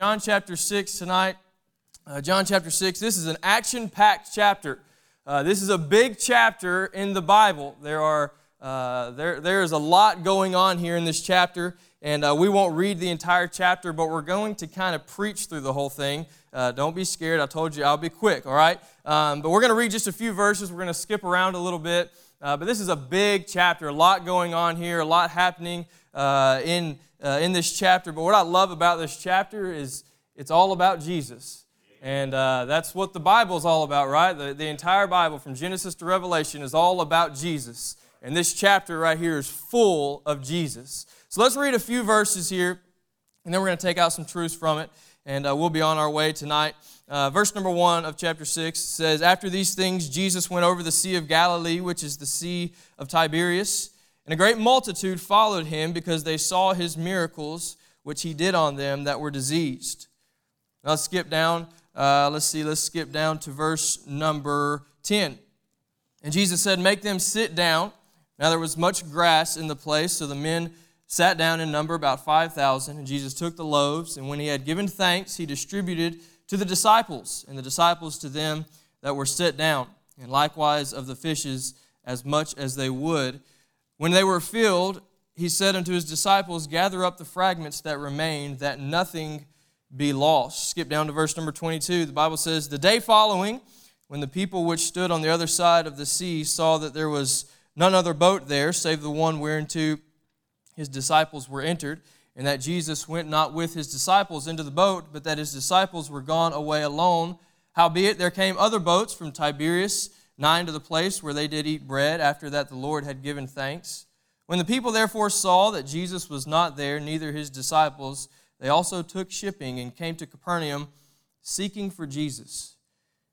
John chapter 6 tonight. Uh, John chapter 6. This is an action packed chapter. Uh, this is a big chapter in the Bible. There, are, uh, there, there is a lot going on here in this chapter, and uh, we won't read the entire chapter, but we're going to kind of preach through the whole thing. Uh, don't be scared. I told you I'll be quick, all right? Um, but we're going to read just a few verses. We're going to skip around a little bit. Uh, but this is a big chapter, a lot going on here, a lot happening uh, in, in this chapter. But what I love about this chapter is it's all about Jesus. And uh, that's what the Bible is all about, right? The, the entire Bible, from Genesis to Revelation, is all about Jesus. And this chapter right here is full of Jesus. So let's read a few verses here, and then we're going to take out some truths from it, and uh, we'll be on our way tonight. Uh, verse number one of chapter 6 says, After these things, Jesus went over the Sea of Galilee, which is the Sea of Tiberias, and a great multitude followed him because they saw his miracles, which he did on them that were diseased. Now let's skip down uh, let's see, let's skip down to verse number 10. And Jesus said, Make them sit down. Now there was much grass in the place, so the men sat down in number about 5,000. And Jesus took the loaves, and when he had given thanks, he distributed to the disciples, and the disciples to them that were set down, and likewise of the fishes as much as they would. When they were filled, he said unto his disciples, Gather up the fragments that remain, that nothing be lost. Skip down to verse number 22. The Bible says, The day following, when the people which stood on the other side of the sea saw that there was none other boat there, save the one whereunto his disciples were entered, and that Jesus went not with his disciples into the boat, but that his disciples were gone away alone. Howbeit there came other boats from Tiberias, nigh to the place where they did eat bread, after that the Lord had given thanks. When the people therefore saw that Jesus was not there, neither his disciples, they also took shipping and came to Capernaum seeking for Jesus.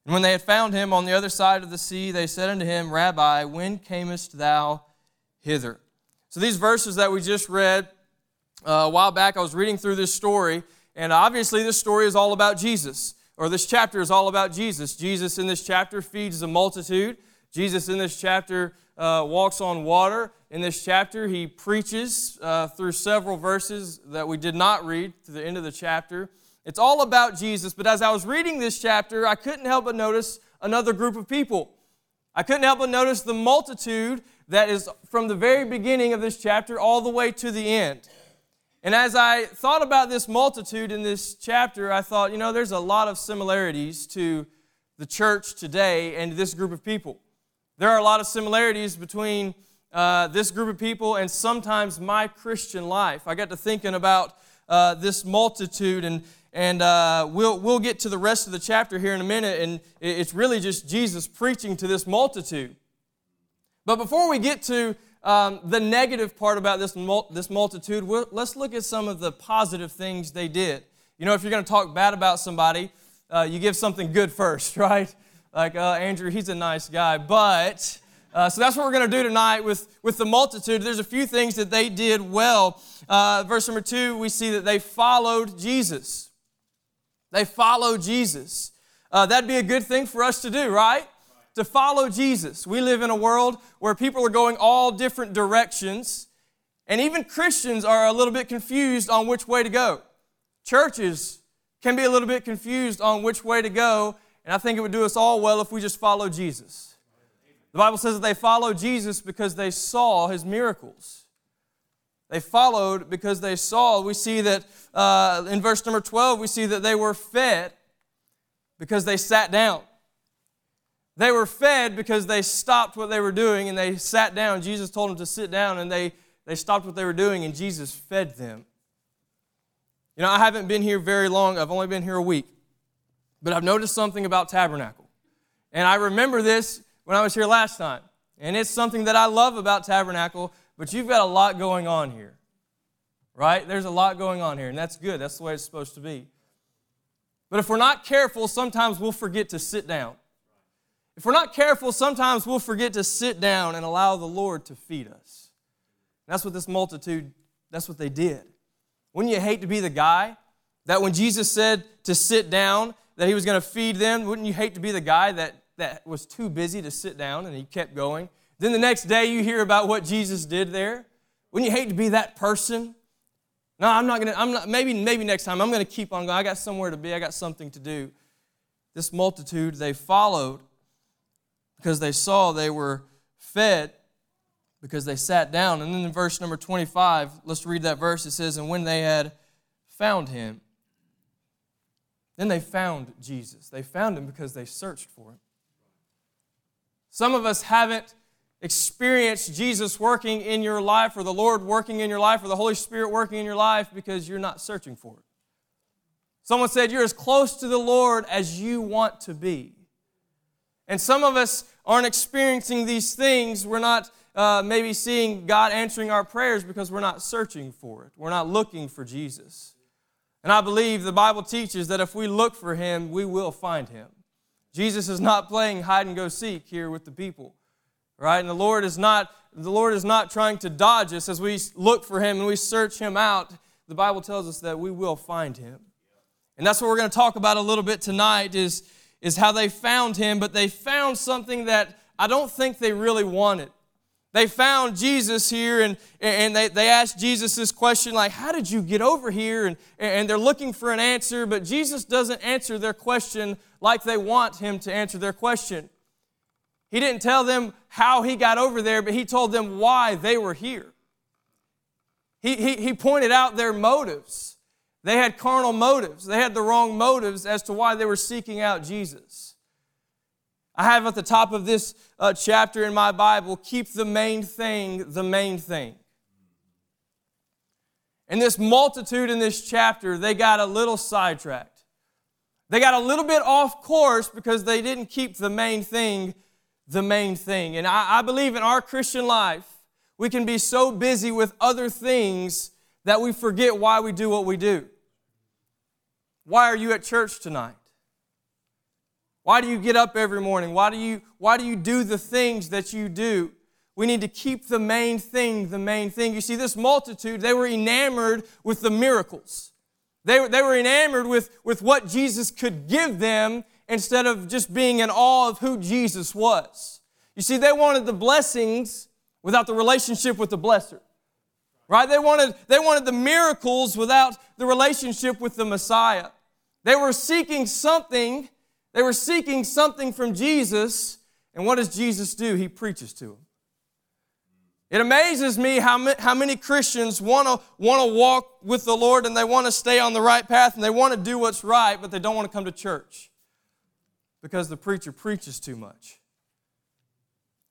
And when they had found him on the other side of the sea, they said unto him, Rabbi, when camest thou hither? So these verses that we just read uh, a while back, I was reading through this story, and obviously this story is all about Jesus, or this chapter is all about Jesus. Jesus in this chapter feeds the multitude. Jesus in this chapter uh, walks on water. In this chapter, he preaches uh, through several verses that we did not read to the end of the chapter. It's all about Jesus, but as I was reading this chapter, I couldn't help but notice another group of people. I couldn't help but notice the multitude that is from the very beginning of this chapter all the way to the end. And as I thought about this multitude in this chapter, I thought, you know, there's a lot of similarities to the church today and this group of people. There are a lot of similarities between uh, this group of people and sometimes my Christian life. I got to thinking about uh, this multitude, and, and uh, we'll, we'll get to the rest of the chapter here in a minute, and it's really just Jesus preaching to this multitude. But before we get to um, the negative part about this, mul- this multitude, we'll, let's look at some of the positive things they did. You know, if you're going to talk bad about somebody, uh, you give something good first, right? like, uh, Andrew, he's a nice guy. But, uh, so that's what we're going to do tonight with, with the multitude. There's a few things that they did well. Uh, verse number two, we see that they followed Jesus. They followed Jesus. Uh, that'd be a good thing for us to do, right? To follow Jesus. We live in a world where people are going all different directions, and even Christians are a little bit confused on which way to go. Churches can be a little bit confused on which way to go, and I think it would do us all well if we just follow Jesus. The Bible says that they followed Jesus because they saw his miracles. They followed because they saw. We see that uh, in verse number 12, we see that they were fed because they sat down. They were fed because they stopped what they were doing and they sat down. Jesus told them to sit down and they, they stopped what they were doing and Jesus fed them. You know, I haven't been here very long, I've only been here a week. But I've noticed something about Tabernacle. And I remember this when I was here last time. And it's something that I love about Tabernacle, but you've got a lot going on here. right? There's a lot going on here, and that's good. That's the way it's supposed to be. But if we're not careful, sometimes we'll forget to sit down. If we're not careful, sometimes we'll forget to sit down and allow the Lord to feed us. And that's what this multitude, that's what they did. Wouldn't you hate to be the guy that when Jesus said to sit down, that he was going to feed them, wouldn't you hate to be the guy that, that was too busy to sit down and he kept going? Then the next day you hear about what Jesus did there. Wouldn't you hate to be that person? No, I'm not gonna, I'm not, maybe, maybe next time I'm gonna keep on going. I got somewhere to be, I got something to do. This multitude, they followed because they saw they were fed because they sat down. And then in verse number 25, let's read that verse. It says, And when they had found him, then they found Jesus. They found him because they searched for him. Some of us haven't experienced Jesus working in your life, or the Lord working in your life, or the Holy Spirit working in your life because you're not searching for it. Someone said, You're as close to the Lord as you want to be. And some of us aren't experiencing these things. We're not uh, maybe seeing God answering our prayers because we're not searching for it. We're not looking for Jesus. And I believe the Bible teaches that if we look for him, we will find him. Jesus is not playing hide and go seek here with the people. Right? And the Lord is not the Lord is not trying to dodge us as we look for him and we search him out. The Bible tells us that we will find him. And that's what we're going to talk about a little bit tonight is, is how they found him, but they found something that I don't think they really wanted. They found Jesus here and, and they, they asked Jesus this question, like, How did you get over here? And, and they're looking for an answer, but Jesus doesn't answer their question like they want him to answer their question. He didn't tell them how he got over there, but he told them why they were here. He, he, he pointed out their motives. They had carnal motives, they had the wrong motives as to why they were seeking out Jesus. I have at the top of this uh, chapter in my Bible, keep the main thing the main thing. And this multitude in this chapter, they got a little sidetracked. They got a little bit off course because they didn't keep the main thing the main thing. And I, I believe in our Christian life, we can be so busy with other things that we forget why we do what we do. Why are you at church tonight? Why do you get up every morning? Why do you, why do, you do the things that you do? We need to keep the main thing the main thing. You see, this multitude, they were enamored with the miracles. They, they were enamored with, with what Jesus could give them instead of just being in awe of who Jesus was. You see, they wanted the blessings without the relationship with the blesser. Right? They wanted, they wanted the miracles without the relationship with the Messiah. They were seeking something they were seeking something from Jesus, and what does Jesus do? He preaches to them. It amazes me how, how many Christians want to want to walk with the Lord and they want to stay on the right path and they want to do what's right, but they don't want to come to church because the preacher preaches too much.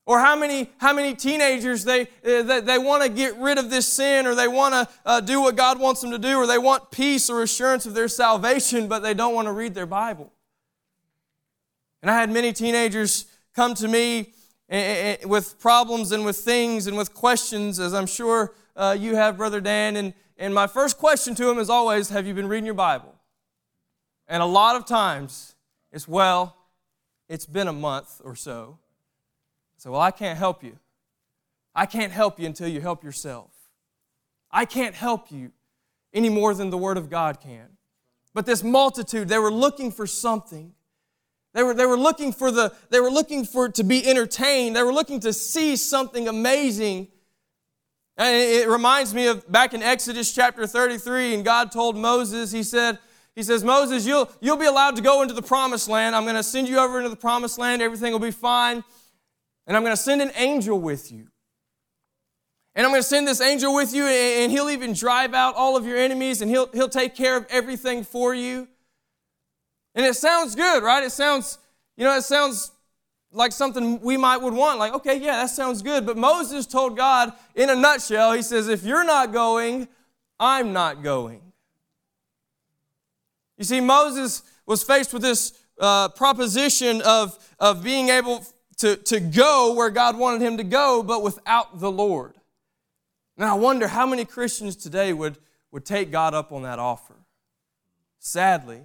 Or how many, how many teenagers they, uh, they, they want to get rid of this sin or they want to uh, do what God wants them to do or they want peace or assurance of their salvation, but they don't want to read their Bible. And I had many teenagers come to me eh, eh, eh, with problems and with things and with questions, as I'm sure uh, you have, Brother Dan. And, and my first question to them is always Have you been reading your Bible? And a lot of times it's, Well, it's been a month or so. So, well, I can't help you. I can't help you until you help yourself. I can't help you any more than the Word of God can. But this multitude, they were looking for something. They were, they were looking for the, they were looking for to be entertained. They were looking to see something amazing. And it reminds me of back in Exodus chapter 33, and God told Moses, He said, He says, Moses, you'll, you'll be allowed to go into the promised land. I'm going to send you over into the promised land. Everything will be fine. And I'm going to send an angel with you. And I'm going to send this angel with you, and he'll even drive out all of your enemies, and he'll, he'll take care of everything for you. And it sounds good, right? It sounds, you know, it sounds like something we might would want. Like, okay, yeah, that sounds good. But Moses told God in a nutshell, he says, if you're not going, I'm not going. You see, Moses was faced with this uh, proposition of, of being able to, to go where God wanted him to go, but without the Lord. And I wonder how many Christians today would, would take God up on that offer. Sadly,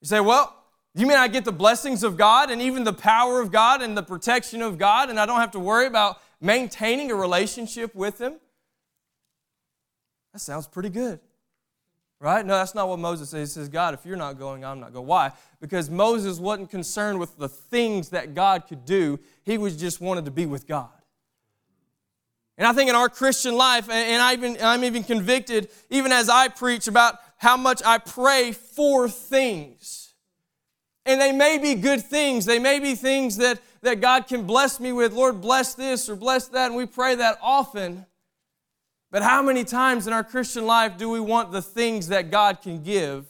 you say, well, you mean I get the blessings of God and even the power of God and the protection of God, and I don't have to worry about maintaining a relationship with Him? That sounds pretty good. Right? No, that's not what Moses says. He says, God, if you're not going, I'm not going. Why? Because Moses wasn't concerned with the things that God could do, he was just wanted to be with God. And I think in our Christian life, and I even, I'm even convicted, even as I preach, about how much I pray for things. And they may be good things. They may be things that, that God can bless me with. Lord, bless this or bless that. And we pray that often. But how many times in our Christian life do we want the things that God can give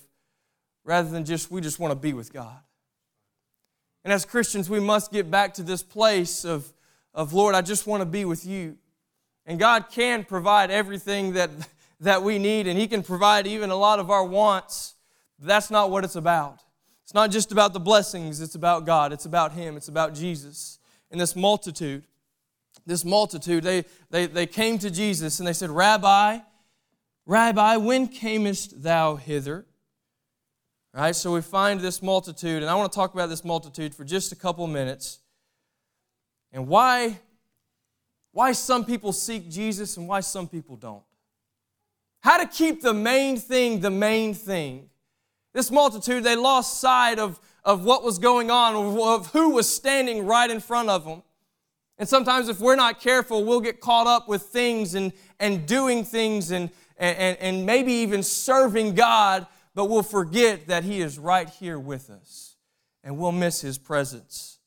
rather than just we just want to be with God? And as Christians, we must get back to this place of, of Lord, I just want to be with you. And God can provide everything that, that we need, and He can provide even a lot of our wants. That's not what it's about. It's not just about the blessings, it's about God, it's about Him, it's about Jesus. And this multitude, this multitude, they, they, they came to Jesus and they said, Rabbi, Rabbi, when camest thou hither? Right, so we find this multitude, and I want to talk about this multitude for just a couple minutes. And why, why some people seek Jesus and why some people don't. How to keep the main thing the main thing. This multitude, they lost sight of, of what was going on, of who was standing right in front of them. And sometimes, if we're not careful, we'll get caught up with things and, and doing things and, and, and maybe even serving God, but we'll forget that He is right here with us and we'll miss His presence.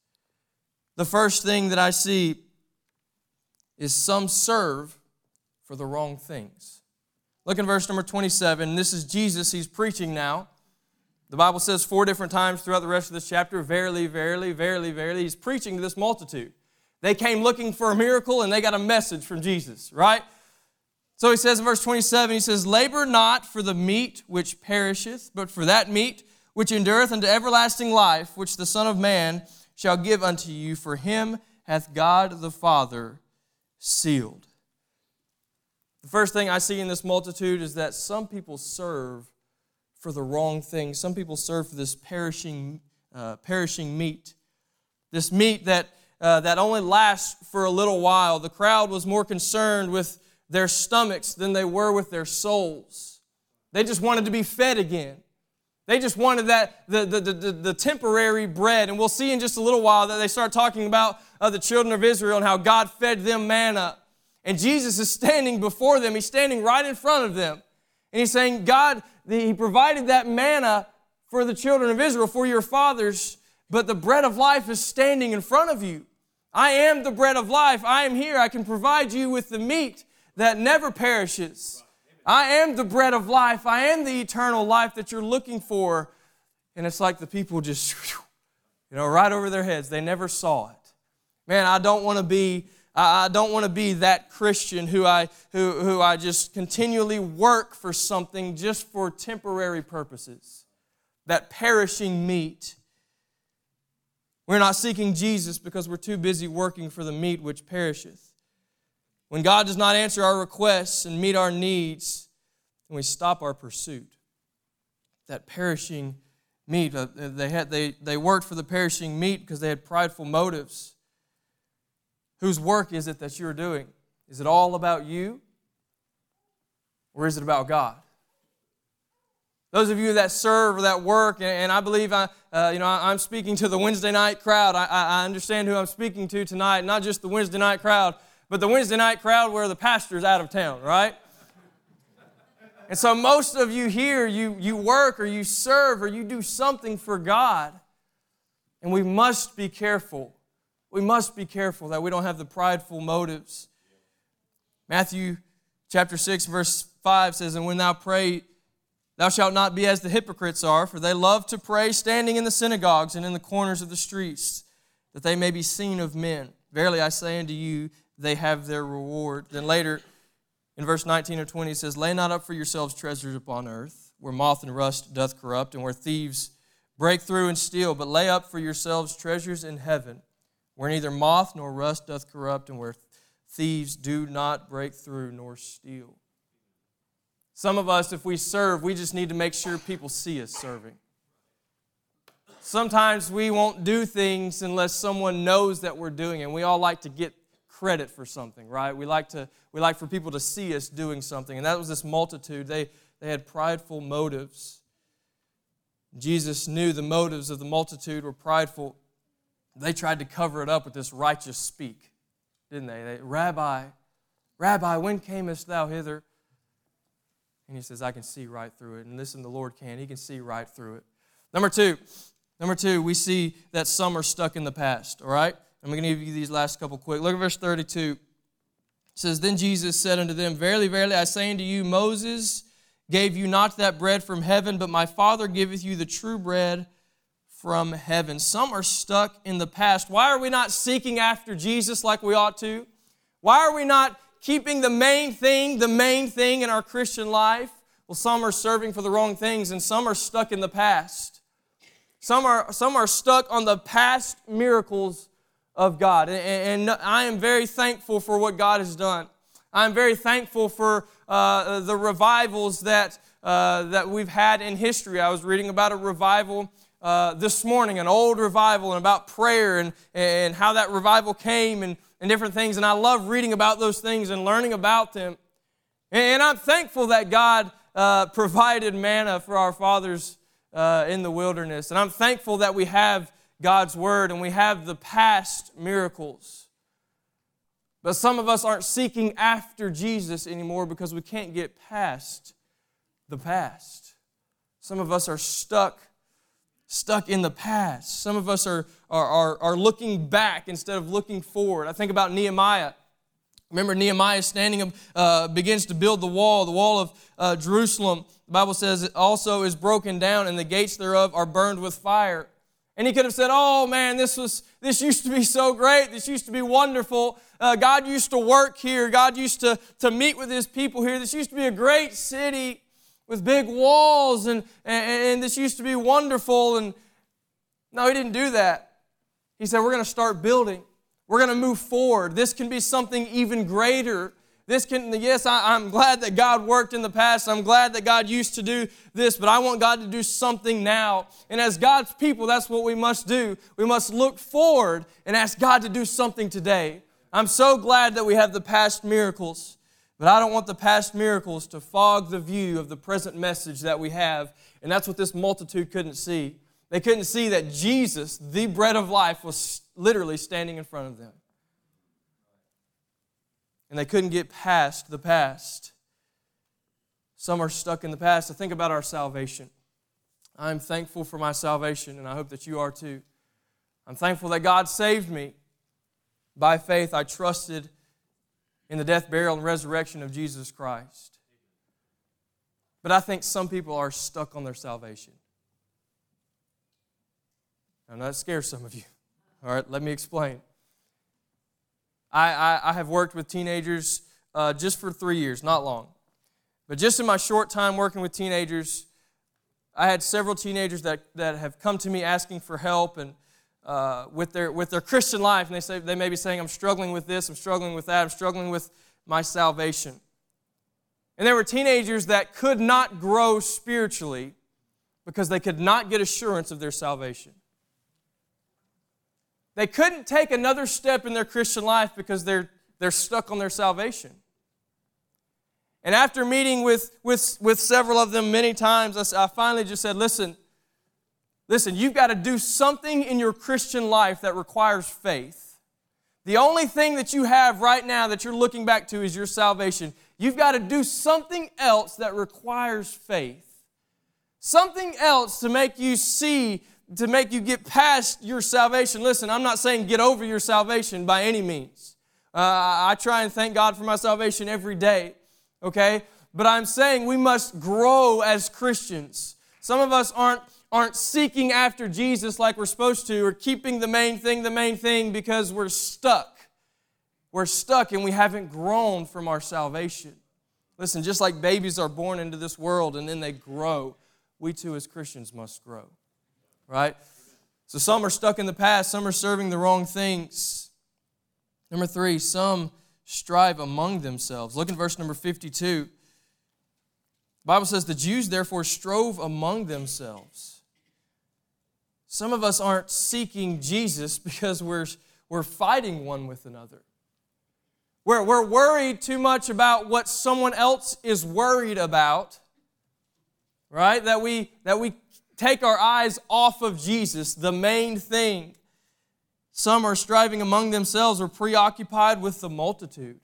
The first thing that I see is some serve for the wrong things. Look in verse number 27. This is Jesus, He's preaching now. The Bible says four different times throughout the rest of this chapter Verily, verily, verily, verily. He's preaching to this multitude. They came looking for a miracle and they got a message from Jesus, right? So he says in verse 27, he says, Labor not for the meat which perisheth, but for that meat which endureth unto everlasting life, which the Son of Man shall give unto you, for him hath God the Father sealed. The first thing I see in this multitude is that some people serve for the wrong thing. Some people serve for this perishing, uh, perishing meat. This meat that uh, that only lasts for a little while. The crowd was more concerned with their stomachs than they were with their souls. They just wanted to be fed again. They just wanted that the, the, the, the, temporary bread. And we'll see in just a little while that they start talking about uh, the children of Israel and how God fed them manna. And Jesus is standing before them. He's standing right in front of them. And he's saying, God, He provided that manna for the children of Israel, for your fathers, but the bread of life is standing in front of you. I am the bread of life. I am here. I can provide you with the meat that never perishes. I am the bread of life. I am the eternal life that you're looking for. And it's like the people just, you know, right over their heads. They never saw it. Man, I don't want to be. I don't want to be that Christian who I, who, who I just continually work for something just for temporary purposes. That perishing meat we're not seeking Jesus because we're too busy working for the meat which perisheth. When God does not answer our requests and meet our needs, then we stop our pursuit. That perishing meat, uh, they, had, they, they worked for the perishing meat because they had prideful motives. Whose work is it that you're doing? Is it all about you? Or is it about God? Those of you that serve or that work, and, I believe I, uh, you know, I'm speaking to the Wednesday night crowd. I, I understand who I'm speaking to tonight, not just the Wednesday night crowd, but the Wednesday night crowd where the pastor's out of town, right? And so most of you here, you, you work or you serve or you do something for God. And we must be careful. We must be careful that we don't have the prideful motives. Matthew chapter 6, verse 5 says, And when thou pray, Thou shalt not be as the hypocrites are, for they love to pray standing in the synagogues and in the corners of the streets, that they may be seen of men. Verily I say unto you, they have their reward. Then later, in verse 19 or 20, it says, Lay not up for yourselves treasures upon earth, where moth and rust doth corrupt, and where thieves break through and steal, but lay up for yourselves treasures in heaven, where neither moth nor rust doth corrupt, and where thieves do not break through nor steal. Some of us, if we serve, we just need to make sure people see us serving. Sometimes we won't do things unless someone knows that we're doing it. And we all like to get credit for something, right? We like to we like for people to see us doing something. And that was this multitude. They they had prideful motives. Jesus knew the motives of the multitude were prideful. They tried to cover it up with this righteous speak, didn't they? they Rabbi, Rabbi, when camest thou hither? And he says, I can see right through it. And listen, the Lord can. He can see right through it. Number two, number two, we see that some are stuck in the past, all right? I'm going to give you these last couple quick. Look at verse 32. It says, Then Jesus said unto them, Verily, verily, I say unto you, Moses gave you not that bread from heaven, but my Father giveth you the true bread from heaven. Some are stuck in the past. Why are we not seeking after Jesus like we ought to? Why are we not keeping the main thing, the main thing in our Christian life? Well, some are serving for the wrong things, and some are stuck in the past. Some are, some are stuck on the past miracles of God. And, and I am very thankful for what God has done. I'm very thankful for uh, the revivals that, uh, that we've had in history. I was reading about a revival uh, this morning, an old revival, and about prayer and, and how that revival came and, and different things. And I love reading about those things and learning about them. And, I'm thankful that God uh, provided manna for our fathers uh, in the wilderness. And I'm thankful that we have God's Word and we have the past miracles. But some of us aren't seeking after Jesus anymore because we can't get past the past. Some of us are stuck, stuck in the past. Some of us are, are, are, are looking back instead of looking forward. I think about Nehemiah. Remember, Nehemiah standing up uh, begins to build the wall, the wall of uh, Jerusalem. The Bible says it also is broken down, and the gates thereof are burned with fire. And he could have said, Oh man, this was this used to be so great, this used to be wonderful. Uh, God used to work here, God used to, to meet with his people here. This used to be a great city with big walls, and, and, and this used to be wonderful. And no, he didn't do that. He said, We're going to start building. We're going to move forward. This can be something even greater this can, yes, I, am glad that God worked in the past. I'm glad that God used to do this, but I want God to do something now. And as God's people, that's what we must do. We must look forward and ask God to do something today. I'm so glad that we have the past miracles, but I don't want the past miracles to fog the view of the present message that we have. And that's what this multitude couldn't see. They couldn't see that Jesus, the bread of life, was literally standing in front of them and they couldn't get past the past. Some are stuck in the past. To think about our salvation. I'm thankful for my salvation, and I hope that you are too. I'm thankful that God saved me. By faith, I trusted in the death, burial, and resurrection of Jesus Christ. But I think some people are stuck on their salvation. I know that scares some of you. All right, let me explain. I, I, I have worked with teenagers uh, just for three years, not long. But just in my short time working with teenagers, I had several teenagers that, that have come to me asking for help and uh, with, their, with their Christian life. And they, say, they may be saying, I'm struggling with this, I'm struggling with that, I'm struggling with my salvation. And there were teenagers that could not grow spiritually because they could not get assurance of their salvation. They couldn't take another step in their Christian life because they're, they're stuck on their salvation. And after meeting with, with, with several of them many times, I, I finally just said, listen, listen, you've got to do something in your Christian life that requires faith. The only thing that you have right now that you're looking back to is your salvation. You've got to do something else that requires faith. Something else to make you see to make you get past your salvation. Listen, I'm not saying get over your salvation by any means. Uh, I try and thank God for my salvation every day, okay? But I'm saying we must grow as Christians. Some of us aren't, aren't seeking after Jesus like we're supposed to, or keeping the main thing the main thing because we're stuck. We're stuck and we haven't grown from our salvation. Listen, just like babies are born into this world and then they grow, we too as Christians must grow right? So some are stuck in the past, some are serving the wrong things. Number three, some strive among themselves. Look in verse number 52. The Bible says the Jews therefore strove among themselves. Some of us aren't seeking Jesus because we're, we're fighting one with another. We're, we're worried too much about what someone else is worried about, right? That we, that we take our eyes off of Jesus, the main thing. Some are striving among themselves or preoccupied with the multitude.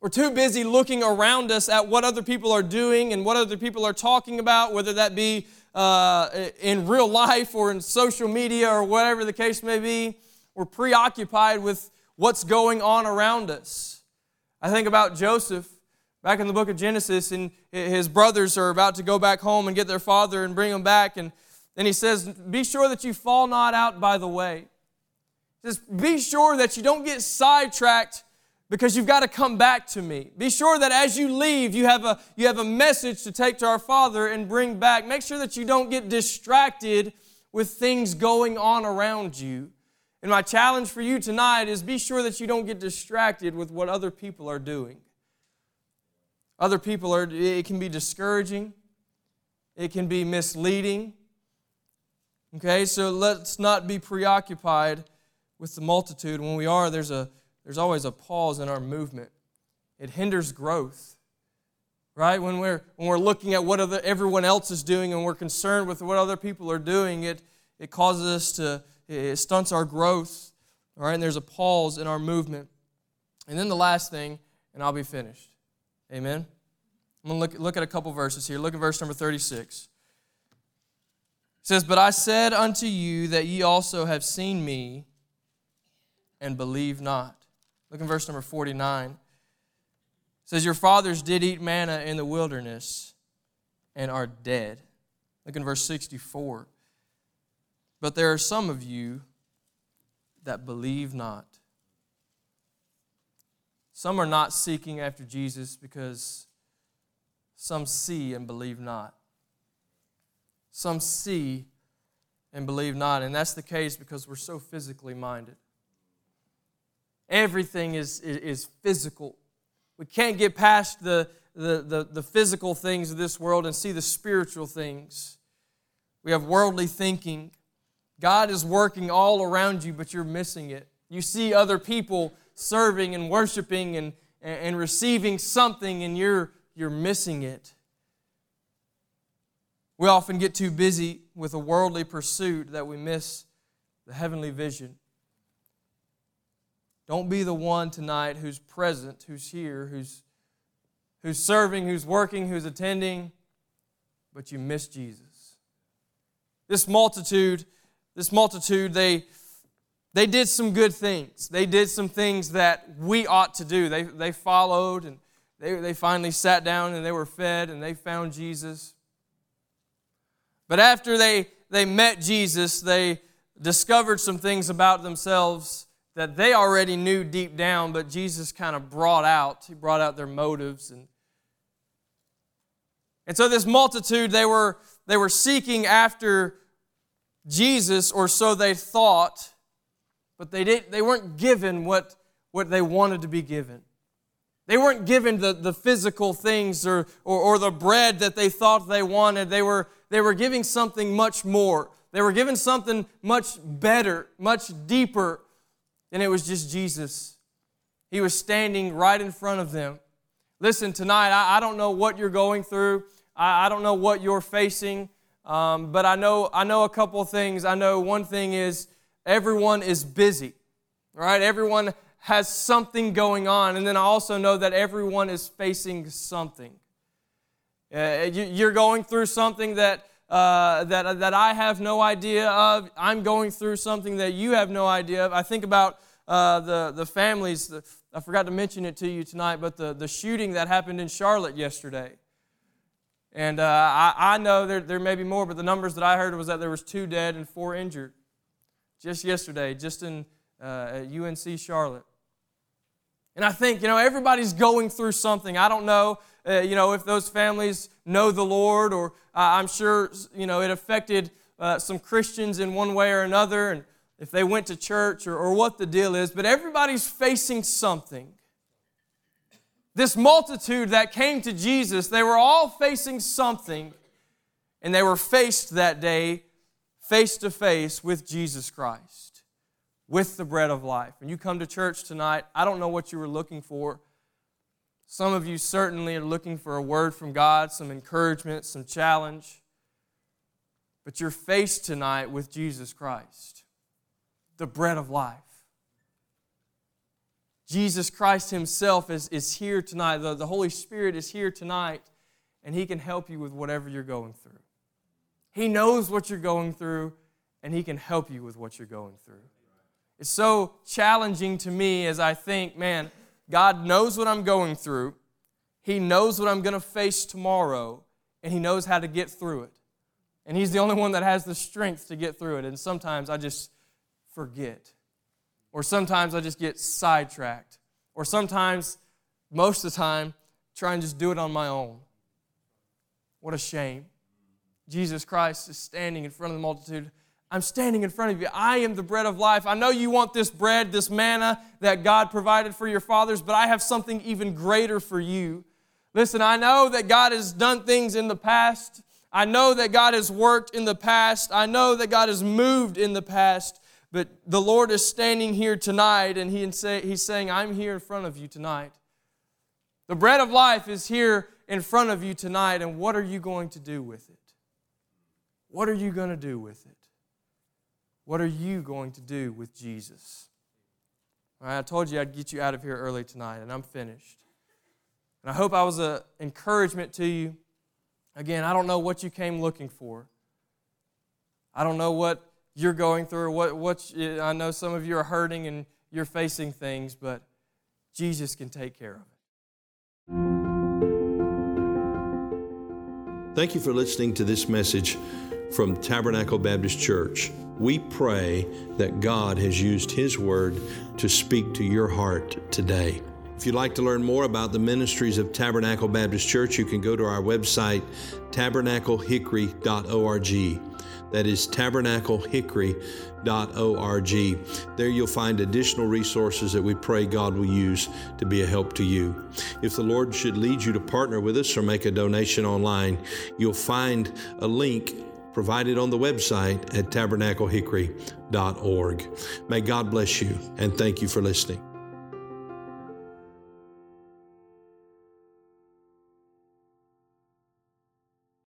We're too busy looking around us at what other people are doing and what other people are talking about, whether that be uh, in real life or in social media or whatever the case may be. We're preoccupied with what's going on around us. I think about Joseph back in the book of Genesis, and his brothers are about to go back home and get their father and bring him back. And then he says, Be sure that you fall not out by the way. Just be sure that you don't get sidetracked because you've got to come back to me. Be sure that as you leave, you have, a, you have a message to take to our Father and bring back. Make sure that you don't get distracted with things going on around you. And my challenge for you tonight is be sure that you don't get distracted with what other people are doing. Other people are, it can be discouraging, it can be misleading. Okay, so let's not be preoccupied with the multitude. When we are, there's a there's always a pause in our movement. It hinders growth. Right? When we're, when we're looking at what other, everyone else is doing and we're concerned with what other people are doing, it, it causes us to, it stunts our growth. All right? And there's a pause in our movement. And then the last thing, and I'll be finished. Amen? I'm going to look, look at a couple verses here. Look at verse number 36. It says, But I said unto you that ye also have seen me and believe not. Look in verse number 49. It says, Your fathers did eat manna in the wilderness and are dead. Look in verse 64. But there are some of you that believe not. Some are not seeking after Jesus because some see and believe not. Some see and believe not. And that's the case because we're so physically minded. Everything is, is, physical. We can't get past the, the, the, the physical things of this world and see the spiritual things. We have worldly thinking. God is working all around you, but you're missing it. You see other people serving and worshiping and, and receiving something, and you're, you're missing it. We often get too busy with a worldly pursuit that we miss the heavenly vision. Don't be the one tonight who's present, who's here, who's, who's serving, who's working, who's attending, but you miss Jesus. This multitude, this multitude, they, they did some good things. They did some things that we ought to do. They, they followed and they, they finally sat down and they were fed and they found Jesus. But after they, they met Jesus, they discovered some things about themselves that they already knew deep down, but Jesus kind of brought out. He brought out their motives. And, and so this multitude, they were, they were seeking after Jesus, or so they thought, but they, didn't, they weren't given what, what they wanted to be given. They weren't given the, the physical things or, or, or the bread that they thought they wanted. They were, they were giving something much more. They were given something much better, much deeper, and it was just Jesus. He was standing right in front of them. Listen, tonight, I, I don't know what you're going through, I, I don't know what you're facing, um, but I know, I know a couple things. I know one thing is everyone is busy, right? Everyone has something going on. And then I also know that everyone is facing something. Uh, you, are going through something that uh, that, that I have no idea of. I'm going through something that you have no idea of. I think about uh, the, the families. The, I forgot to mention it to you tonight, but the, the shooting that happened in Charlotte yesterday. And uh, I, I know there, there may be more, but the numbers that I heard was that there was two dead and four injured just yesterday, just in uh, UNC Charlotte. And I think, you know, everybody's going through something. I don't know uh, you know, if those families know the Lord, or uh, I'm sure, you know, it affected uh, some Christians in one way or another, and if they went to church or, or what the deal is, but everybody's facing something. This multitude that came to Jesus, they were all facing something, and they were faced that day face to face with Jesus Christ, with the bread of life. When you come to church tonight, I don't know what you were looking for. Some of you certainly are looking for a word from God, some encouragement, some challenge. But you're faced tonight with Jesus Christ, the bread of life. Jesus Christ Himself is, is here tonight. The, the Holy Spirit is here tonight, and He can help you with whatever you're going through. He knows what you're going through, and He can help you with what you're going through. It's so challenging to me as I think, man, God knows what I'm going through. He knows what I'm going to face tomorrow, and He knows how to get through it. And He's the only one that has the strength to get through it. And sometimes I just forget. Or sometimes I just get sidetracked. Or sometimes, most of the time, try and just do it on my own. What a shame. Jesus Christ is standing in front of the multitude I'm standing in front of you. I am the bread of life. I know you want this bread, this manna that God provided for your fathers, but I have something even greater for you. Listen, I know that God has done things in the past. I know that God has worked in the past. I know that God has moved in the past. But the Lord is standing here tonight and he say, He's saying, I'm here in front of you tonight. The bread of life is here in front of you tonight, and what are you going to do with it? What are you going to do with it? What are you going to do with Jesus? I told you I'd get you out of here early tonight, and I'm finished. And I hope I was an encouragement to you. Again, I don't know what you came looking for. I don't know what you're going through. What, what I know some of you are hurting and you're facing things, but Jesus can take care of it. Thank you for listening to this message from Tabernacle Baptist Church. We pray that God has used His Word to speak to your heart today. If you'd like to learn more about the ministries of Tabernacle Baptist Church, you can go to our website, tabernaclehickory.org. That is tabernaclehickory.org. There you'll find additional resources that we pray God will use to be a help to you. If the Lord should lead you to partner with us or make a donation online, you'll find a link provided on the website at tabernaclehickory.org. May God bless you and thank you for listening.